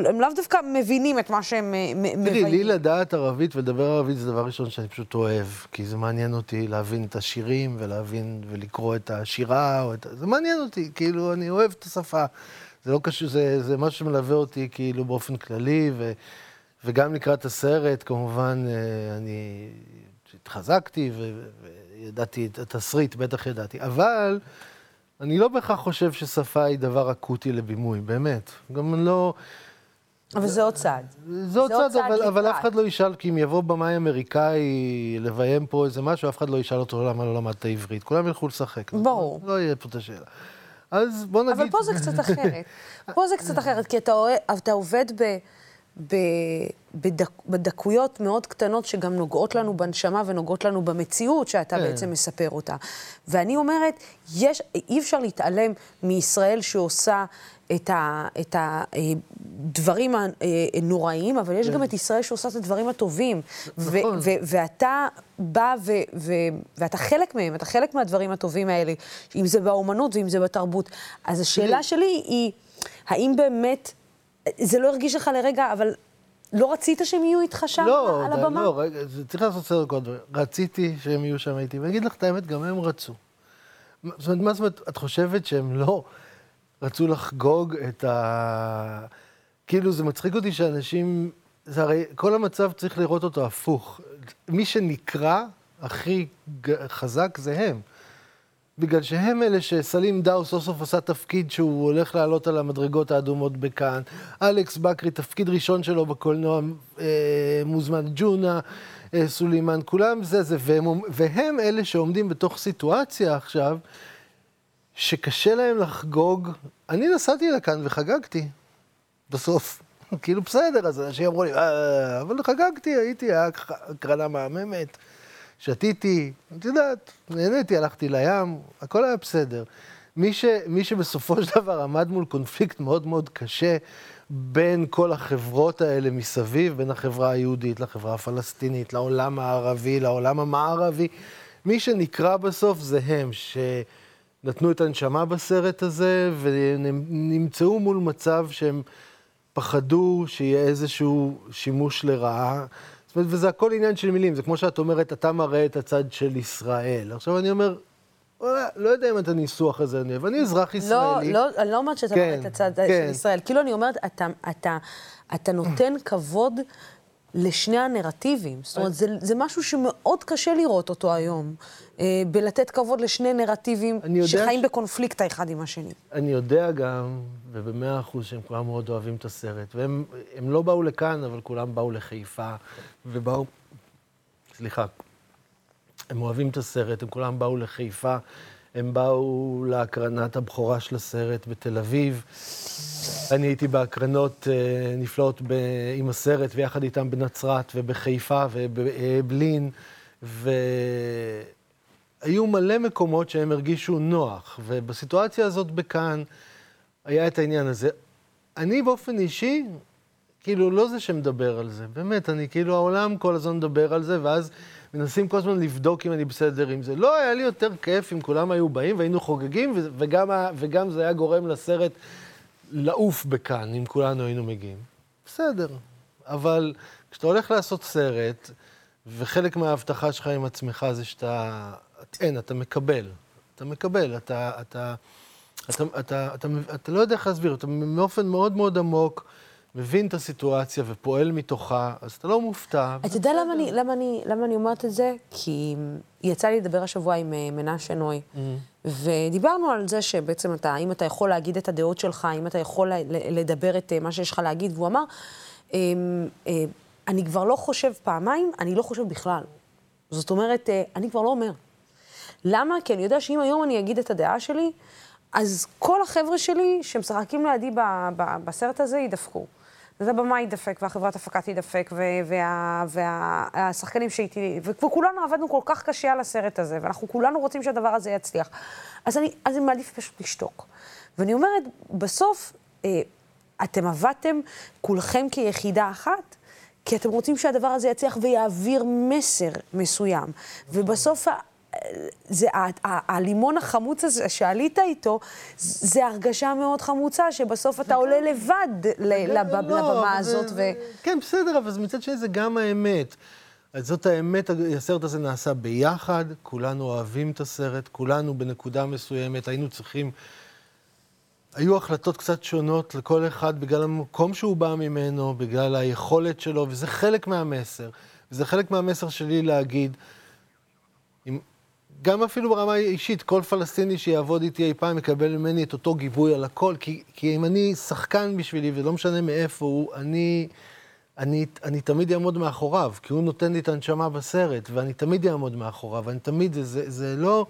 הם לאו דווקא מבינים את מה שהם מביימים. תראי, לי לדעת ערבית ולדבר ערבית זה דבר ראשון שאני פשוט אוהב, כי זה מעניין אותי להבין את השירים ולהבין ולקרוא את השירה, את... זה מעניין אותי, כאילו, אני אוהב את השפה. זה לא קשור, זה, זה משהו שמלווה אותי כאילו באופן כללי, ו, וגם לקראת הסרט, כמובן, אני... התחזקתי וידעתי את התסריט, בטח ידעתי. אבל אני לא בהכרח חושב ששפה היא דבר אקוטי לבימוי, באמת. גם לא... אבל זה עוד צעד. זה עוד צעד, אבל, אבל אף אחד לא ישאל, כי אם יבוא במאי אמריקאי לביים פה איזה משהו, אף אחד לא ישאל אותו למה לא למדת עברית. כולם ילכו לשחק. ברור. לא יהיה פה את השאלה. אז בוא נגיד... אבל פה זה קצת אחרת. [LAUGHS] פה זה קצת אחרת, כי אתה, אתה עובד ב... בדק, בדקויות מאוד קטנות שגם נוגעות לנו בנשמה ונוגעות לנו במציאות שאתה כן. בעצם מספר אותה. ואני אומרת, יש, אי אפשר להתעלם מישראל שעושה את, ה, את הדברים הנוראיים, אבל יש כן. גם את ישראל שעושה את הדברים הטובים. נכון. ו, ו, ואתה בא ו, ו, ואתה חלק מהם, אתה חלק מהדברים הטובים האלה, אם זה באומנות ואם זה בתרבות. אז השאלה שלי היא, האם באמת... זה לא הרגיש לך לרגע, אבל לא רצית שהם יהיו איתך שם לא, על הבמה? לא, רגע, צריך לעשות סדר כל דברים. רציתי שהם יהיו שם איתי, ואני אגיד לך את האמת, גם הם רצו. זאת אומרת, מה זאת אומרת, את חושבת שהם לא רצו לחגוג את ה... כאילו, זה מצחיק אותי שאנשים... זה הרי, כל המצב צריך לראות אותו הפוך. מי שנקרא הכי חזק זה הם. בגלל שהם אלה שסלים דאו סוף סוף עשה תפקיד שהוא הולך לעלות על המדרגות האדומות בכאן. אלכס בקרי, תפקיד ראשון שלו בקולנוע, אה, מוזמן ג'ונה, אה, סולימן, כולם זה זה, והם, והם אלה שעומדים בתוך סיטואציה עכשיו, שקשה להם לחגוג. אני נסעתי לכאן וחגגתי, בסוף. [LAUGHS] כאילו בסדר, אז אנשים אמרו לי, אה, אבל חגגתי, הייתי, היה הקרנה מהממת. שתיתי, את יודעת, נהניתי, הלכתי לים, הכל היה בסדר. מי, ש, מי שבסופו של דבר עמד מול קונפליקט מאוד מאוד קשה בין כל החברות האלה מסביב, בין החברה היהודית לחברה הפלסטינית, לעולם הערבי, לעולם המערבי, מי שנקרא בסוף זה הם, שנתנו את הנשמה בסרט הזה, ונמצאו מול מצב שהם פחדו שיהיה איזשהו שימוש לרעה. זאת אומרת, וזה הכל עניין של מילים, זה כמו שאת אומרת, אתה מראה את הצד של ישראל. עכשיו אני אומר, "וואלה, לא יודע אם את הניסוח הזה אני אוהב, אני אזרח לא, ישראלי. לא, אני לא אומרת שאתה כן, מראה את הצד כן. של ישראל. כאילו, אני אומרת, אתה, אתה, אתה נותן כבוד לשני הנרטיבים. זאת אומרת, זה, זה משהו שמאוד קשה לראות אותו היום, אה, בלתת כבוד לשני נרטיבים שחיים ש- בקונפליקט האחד עם השני. אני יודע גם, ובמאה אחוז שהם כולם מאוד אוהבים את הסרט, והם הם לא באו לכאן, אבל כולם באו לחיפה, ובאו, סליחה, הם אוהבים את הסרט, הם כולם באו לחיפה, הם באו להקרנת הבכורה של הסרט בתל אביב. אני הייתי בהקרנות אה, נפלאות ב, עם הסרט, ויחד איתם בנצרת ובחיפה ובבלין, והיו מלא מקומות שהם הרגישו נוח, ובסיטואציה הזאת בכאן היה את העניין הזה. אני באופן אישי, כאילו, לא זה שמדבר על זה, באמת, אני כאילו, העולם כל הזמן מדבר על זה, ואז מנסים כל הזמן לבדוק אם אני בסדר עם זה. לא, היה לי יותר כיף אם כולם היו באים והיינו חוגגים, וגם, וגם זה היה גורם לסרט לעוף בכאן, אם כולנו היינו מגיעים. בסדר, אבל כשאתה הולך לעשות סרט, וחלק מההבטחה שלך עם עצמך זה שאתה... אין, אתה מקבל. אתה מקבל, אתה... אתה אתה, אתה, אתה, אתה, אתה לא יודע איך להסביר, אתה באופן מאוד מאוד עמוק מבין את הסיטואציה ופועל מתוכה, אז אתה לא מופתע. אתה יודע למה אני, למה, אני, למה אני אומרת את זה? כי יצא לי לדבר השבוע עם אה, מנשה נוי, ודיברנו על זה שבעצם אתה, אם אתה יכול להגיד את הדעות שלך, אם אתה יכול לדבר את אה, מה שיש לך להגיד, והוא אמר, אמ, אה, אני כבר לא חושב פעמיים, אני לא חושב בכלל. זאת אומרת, אני כבר לא אומר. למה? כי אני יודע שאם היום אני אגיד את הדעה שלי, אז כל החבר'ה שלי שמשחקים לידי ב- ב- בסרט הזה יידפקו. אז הבמה יידפק, והחברת הפקה תידפק, והשחקנים שהייתי, וכולנו עבדנו כל כך קשה על הסרט הזה, ואנחנו כולנו רוצים שהדבר הזה יצליח. אז אני, אז אני מעדיף פשוט לשתוק. ואני אומרת, בסוף, אה, אתם עבדתם כולכם כיחידה אחת, כי אתם רוצים שהדבר הזה יצליח ויעביר מסר מסוים. ובסוף, זה, הלימון החמוץ הזה שעלית איתו, זה הרגשה מאוד חמוצה, שבסוף אתה עולה לבד לא, לבמה הזאת. כן, בסדר, אבל מצד שני זה גם האמת. אז זאת האמת, הסרט הזה נעשה ביחד, כולנו אוהבים את הסרט, כולנו בנקודה מסוימת, היינו צריכים... היו החלטות קצת שונות לכל אחד בגלל המקום שהוא בא ממנו, בגלל היכולת שלו, וזה חלק מהמסר. וזה חלק מהמסר שלי להגיד, גם אפילו ברמה האישית, כל פלסטיני שיעבוד איתי אי פעם יקבל ממני את אותו גיבוי על הכל, כי, כי אם אני שחקן בשבילי, ולא משנה מאיפה הוא, אני, אני, אני תמיד אעמוד מאחוריו, כי הוא נותן לי את הנשמה בסרט, ואני תמיד אעמוד מאחוריו, ואני תמיד, זה, זה, זה לא...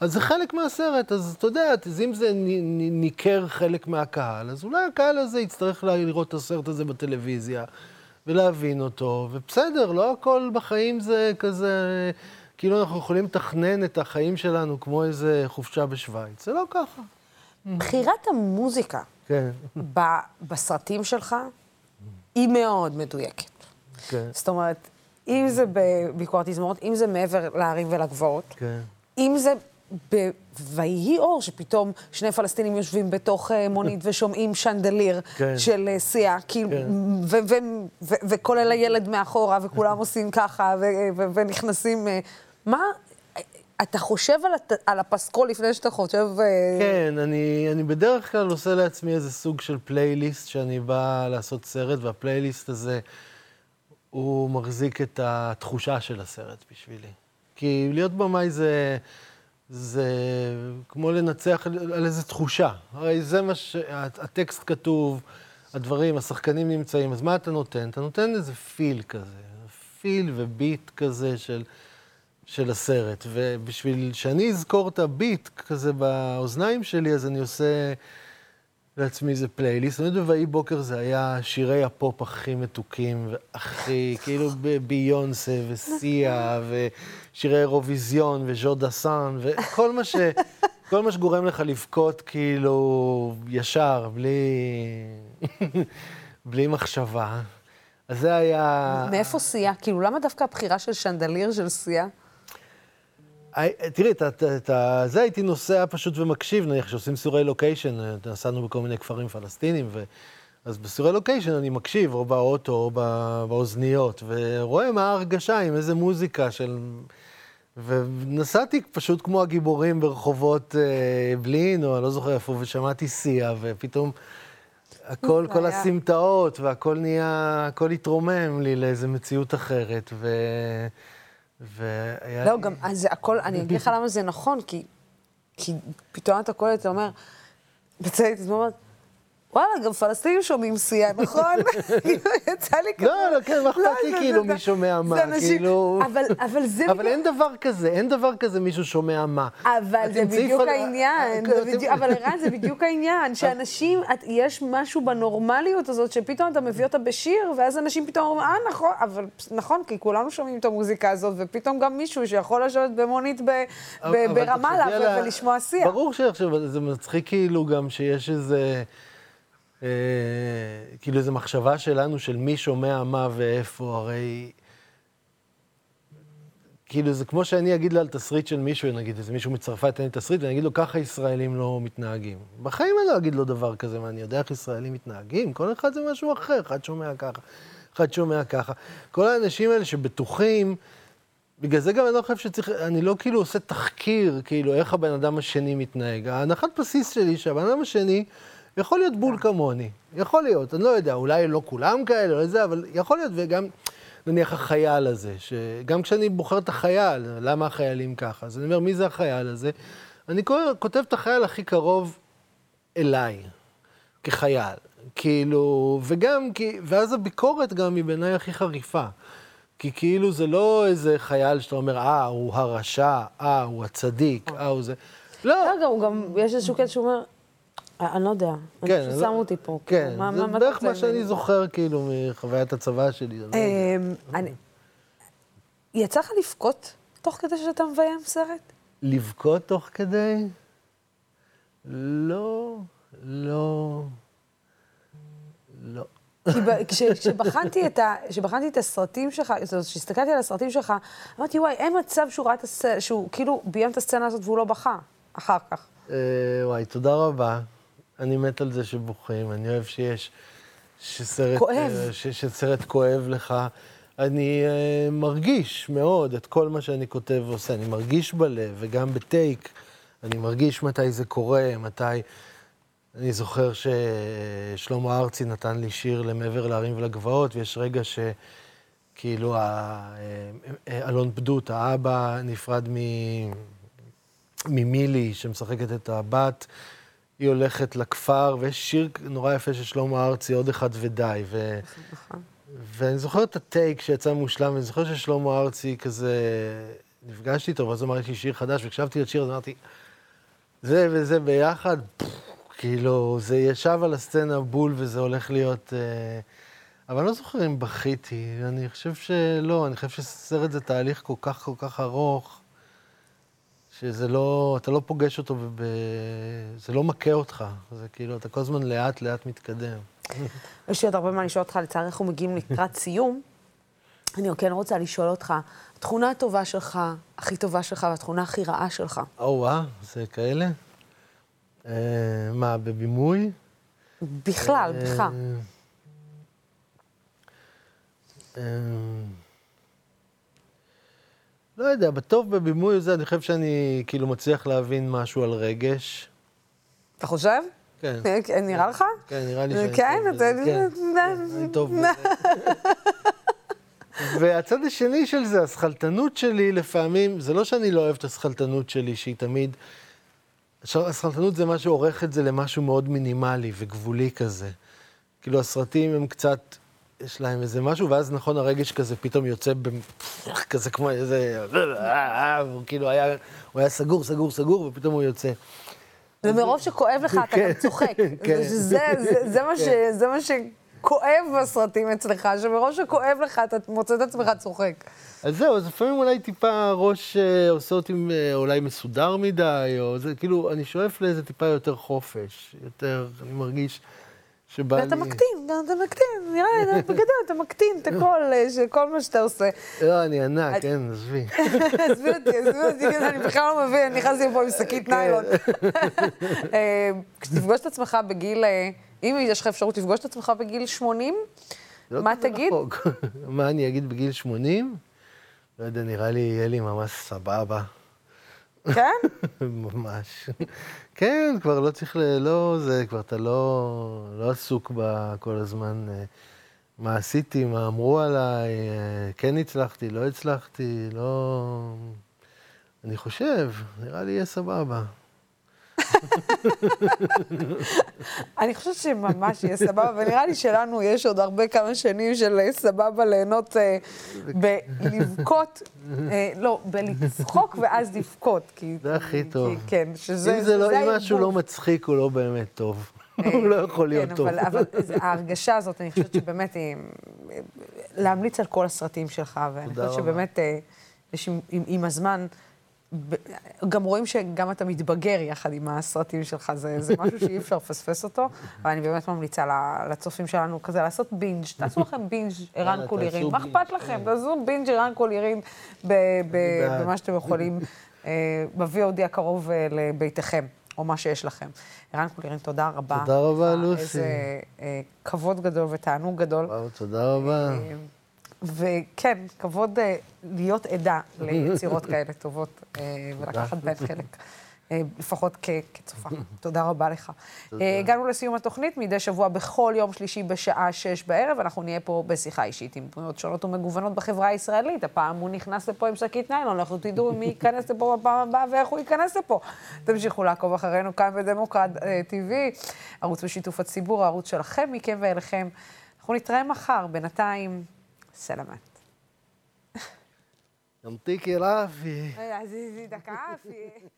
אז זה חלק מהסרט, אז אתה יודע, אז אם זה ניכר חלק מהקהל, אז אולי הקהל הזה יצטרך לראות את הסרט הזה בטלוויזיה, ולהבין אותו, ובסדר, לא הכל בחיים זה כזה, כאילו אנחנו יכולים לתכנן את החיים שלנו כמו איזה חופשה בשוויץ, זה לא ככה. בחירת המוזיקה כן, בסרטים שלך היא מאוד מדויקת. כן, זאת אומרת, אם זה בביקורת תזמורת, אם זה מעבר להרים ולגבעות, כן. אם זה ב"ויהי אור", שפתאום שני פלסטינים יושבים בתוך אה, מונית [LAUGHS] ושומעים שנדליר כן. של אה, שיאה, כאילו, כן. ו- ו- ו- וכולל הילד מאחורה, וכולם עושים ככה, ונכנסים... מה, אתה חושב על, הת- על הפסקול לפני שאתה חושב... אה, כן, אני, אני בדרך כלל עושה לעצמי איזה סוג של פלייליסט שאני בא לעשות סרט, והפלייליסט הזה, הוא מחזיק את התחושה של הסרט בשבילי. כי להיות במאי זה, זה כמו לנצח על על איזו תחושה. הרי זה מה ש... הטקסט כתוב, הדברים, השחקנים נמצאים, אז מה אתה נותן? אתה נותן איזה פיל כזה, פיל וביט כזה של... של הסרט, ובשביל שאני אזכור את הביט כזה באוזניים שלי, אז אני עושה לעצמי איזה פלייליסט. יודע, ויהי בוקר זה היה שירי הפופ הכי מתוקים, והכי, [LAUGHS] כאילו ביונסה וסיה, ושירי אירוויזיון וז'ו דסן, וכל מה ש... [LAUGHS] כל מה שגורם לך לבכות כאילו ישר, בלי, [LAUGHS] בלי מחשבה. אז זה היה... מאיפה סייע? כאילו, למה דווקא הבחירה של שנדליר של סייע? הי- תראי, את זה הייתי נוסע פשוט ומקשיב, נניח כשעושים סיורי לוקיישן, אה, נסענו בכל מיני כפרים פלסטינים, ו... אז בסיורי לוקיישן אני מקשיב, או באוטו, או ב- באוזניות, ורואה מה ההרגשה עם איזה מוזיקה של... ונסעתי פשוט כמו הגיבורים ברחובות אה, בלין, או אני לא זוכר איפה, ושמעתי שיא, ופתאום הכל, כל הסמטאות, והכל נהיה, הכל התרומם לי לאיזה מציאות אחרת, ו... והיה לא, לי- גם, אז זה הכל, אני אגיד לך למה זה נכון, כי, כי פתאום אתה קולט, אתה אומר, בצדק, אתה אומר, וואלה, גם פלסטינים שומעים שיאה, נכון? כאילו, [LAUGHS] יצא לי כזה. לא, לא, כן, מה אכפת לי זה- כאילו זה- מי שומע מה, כאילו... אבל, אבל זה אבל אין דבר כזה, אין דבר כזה מישהו שומע מה. אבל זה בדיוק העניין, אה, אבל ערן, זה בדיוק העניין, שאנשים, יש משהו בנורמליות הזאת, שפתאום אתה מביא אותה בשיר, ואז אנשים פתאום אומרים, אה, נכון, אבל נכון, כי כולנו שומעים את המוזיקה הזאת, ופתאום גם מישהו שיכול לשבת במונית ברמאללה ולשמוע שיח. ברור שעכשיו, זה מצחיק כאילו גם שיש איזה... אה, כאילו איזו מחשבה שלנו של מי שומע מה ואיפה, הרי... כאילו זה כמו שאני אגיד לו על תסריט של מישהו, נגיד איזה מישהו מצרפת תן לי תסריט, ואני אגיד לו ככה ישראלים לא מתנהגים. בחיים אני לא אגיד לו דבר כזה, מה, אני יודע איך ישראלים מתנהגים? כל אחד זה משהו אחר, אחד שומע ככה, אחד שומע ככה. כל האנשים האלה שבטוחים, בגלל זה גם אני לא חושב שצריך, אני לא כאילו עושה תחקיר, כאילו, איך הבן אדם השני מתנהג. ההנחת בסיס שלי שהבן אדם השני יכול להיות בול כמוני. יכול להיות, אני לא יודע, אולי לא כולם כאלה, לא זה, אבל יכול להיות, וגם, נניח החייל הזה, שגם כשאני בוחר את החייל, למה החיילים ככה? אז אני אומר, מי זה החייל הזה? אני כותב את החייל הכי קרוב אליי, כחייל. כאילו, וגם, כי, ואז הביקורת גם היא בעיניי הכי חריפה. כי כאילו זה לא איזה חייל שאתה אומר, אה, הוא הרשע, אה, הוא הצדיק, אה, הוא זה. לא. לא, גם, הוא גם, יש איזשהו קטע שהוא אומר, "אה, אני לא יודע, אני כן, פשוט לא- שמו אותי פה. כן, כאילו, מה- זה מה- בערך מה שאני ממני?" זוכר, כאילו, מחוויית הצבא שלי. אני. אמ, אני- יצא לך לבכות תוך כדי שאתה מביים סרט? לבכות תוך כדי? לא, לא, לא. כי כש- כשבחנתי את ה- כשבחנתי את הסרטים שלך, זאת אומרת, כשהסתכלתי על הסרטים שלך, אמרתי, וואי, אין מצב שהוא ראה את הסצנה, שהוא כאילו ביים את הסצנה הזאת והוא לא בכה, אחר כך. אה, וואי, תודה רבה. אני מת על זה שבוכים, אני אוהב שיש... שסרט... כואב. אה, ש, שסרט כואב לך. אני uh, מרגיש מאוד את כל מה שאני כותב ועושה. אני מרגיש בלב, וגם בטייק. אני מרגיש מתי זה קורה, מתי... אני זוכר ששלמה ארצי נתן לי שיר למעבר להרים ולגבעות, ויש רגע שכאילו ה- אה, אלון פדות, האבא, נפרד מ... ממילי, שמשחקת את הבת, היא הולכת לכפר, ויש שיר נורא יפה של שלמה ארצי, עוד אחד ודי. ו... ואני זוכר את הטייק שיצא מושלם, ואני זוכר ששלמה ארצי כזה, נפגשתי איתו, ואז הוא אמר, יש לי שיר חדש, והקשבתי לשיר, אז אמרתי, זה וזה ביחד, כאילו, זה ישב על הסצנה בול, וזה הולך להיות... אה... אבל אני לא זוכר אם בכיתי, אני חושב שלא, אני חושב שסרט זה תהליך כל כך כל כך ארוך, שזה לא, אתה לא פוגש אותו, ב... זה לא מכה אותך, זה כאילו, אתה כל הזמן לאט לאט מתקדם. [LAUGHS] יש לי עוד הרבה מה לשאול אותך, לצערי אנחנו מגיעים לקראת סיום. אני כן רוצה לשאול אותך, התכונה הטובה שלך, הכי טובה שלך, והתכונה הכי רעה שלך. או וואה, זה כאלה? אה, מה, בבימוי? בכלל, בך. אה, אה, לא יודע, בטוב בבימוי הזה, אני חושב שאני כאילו מצליח להבין משהו על רגש. אתה חושב? כן. כן, נראה לך? כן, נראה לי שאני כן, טוב אתה... בזה, כן. אני טוב בזה. [LAUGHS] והצד השני של זה, הסכלתנות שלי, לפעמים, זה לא שאני לא אוהב את הסכלתנות שלי, שהיא תמיד... הסכלתנות זה מה שעורך את זה למשהו מאוד מינימלי וגבולי כזה. כאילו, הסרטים הם קצת, יש להם איזה משהו, ואז נכון, הרגש כזה פתאום יוצא. כזה כמו איזה... הוא כאילו היה, הוא היה סגור, סגור, סגור, ופתאום הוא יוצא. ומרוב שכואב לך, אתה כן, גם צוחק. כן. זה- זה- מה ש- זה מה כואב בסרטים אצלך, שמרוב שכואב לך, אתה מוצא את עצמך צוחק. אז זהו, אז לפעמים אולי טיפה הראש אה, עושה אותי אה, אולי מסודר מדי, או זה, כאילו, אני שואף לאיזה טיפה יותר חופש, יותר, אני מרגיש שבא לי... ואתה מקטין, אתה מקטין, נראה לי, בגדול, אתה מקטין את הכל, אה, כל מה שאתה עושה. לא, אני ענק, כן, עזבי. [LAUGHS] עזבי אותי, עזבי אותי, כן, אני בכלל לא מבין, אני נכנסתי לפה עם שקית ניילון. [LAUGHS] אה, כשתפגוש את עצמך בגיל, אה, אם יש לך אפשרות לפגוש את עצמך בגיל 80, לא מה תגיד? [LAUGHS] מה אני אגיד בגיל 80? לא יודע, נראה לי יהיה לי ממש סבבה. כן? [LAUGHS] ממש. כן, כבר לא צריך ל... לא זה, כבר אתה לא, לא עסוק בה כל הזמן. אה, מה עשיתי, מה אמרו עליי, אה, כן הצלחתי, לא הצלחתי, לא... אני חושב, נראה לי יהיה סבבה. אני חושבת שממש יהיה סבבה, ונראה לי שלנו יש עוד הרבה כמה שנים של אה, סבבה ליהנות אה, בלבכות, אה, לא, בלצחוק ואז לבכות. זה הכי כי- טוב. כן, שזה אם זה לא, אם משהו לא. מצחיק, הוא לא באמת טוב. הוא לא יכול להיות כן, טוב. אבל, אבל ההרגשה הזאת, אני חושבת שבאמת היא... להמליץ על כל הסרטים שלך, ואני חושבת. שבאמת, יש עם, הזמן, גם רואים שגם אתה מתבגר יחד עם הסרטים שלך, זה, זה [LAUGHS] משהו שאי אפשר לפספס אותו, ואני באמת ממליצה לצופים שלנו כזה לעשות בינג', תעשו לכם בינג' ערן קולירין, מה אכפת לכם? כן. תעשו בינג' ערן קולירין. במה שאתם יכולים, אה, ב-VOD הקרוב אה, לביתכם. או מה שיש לכם. ערן קולירין, תודה רבה. תודה רבה, אה, לוסי. איזה כבוד גדול ותענוג גדול. וואו, תודה רבה. וכן, כבוד אה, להיות עדה ליצירות [LAUGHS] כאלה טובות אה, ולקחת בהן חלק. אה, לפחות כ- כצופה. [LAUGHS] תודה רבה לך. הגענו לסיום התוכנית, מדי שבוע בכל יום שלישי בשעה שש בערב, אנחנו נהיה פה בשיחה אישית עם דמויות שונות ומגוונות בחברה הישראלית. הפעם הוא נכנס לפה עם שקית ניילון, אנחנו תדעו מי ייכנס לפה בפעם הבאה ואיך הוא ייכנס לפה. תמשיכו לעקוב אחרינו כאן בדמוקרט TV, ערוץ בשיתוף הציבור, הערוץ שלכם, מכם ואליכם. אנחנו נתראה מחר, בינתיים, سلامات. يعطيك العافية. يا عزيزي يدك عافية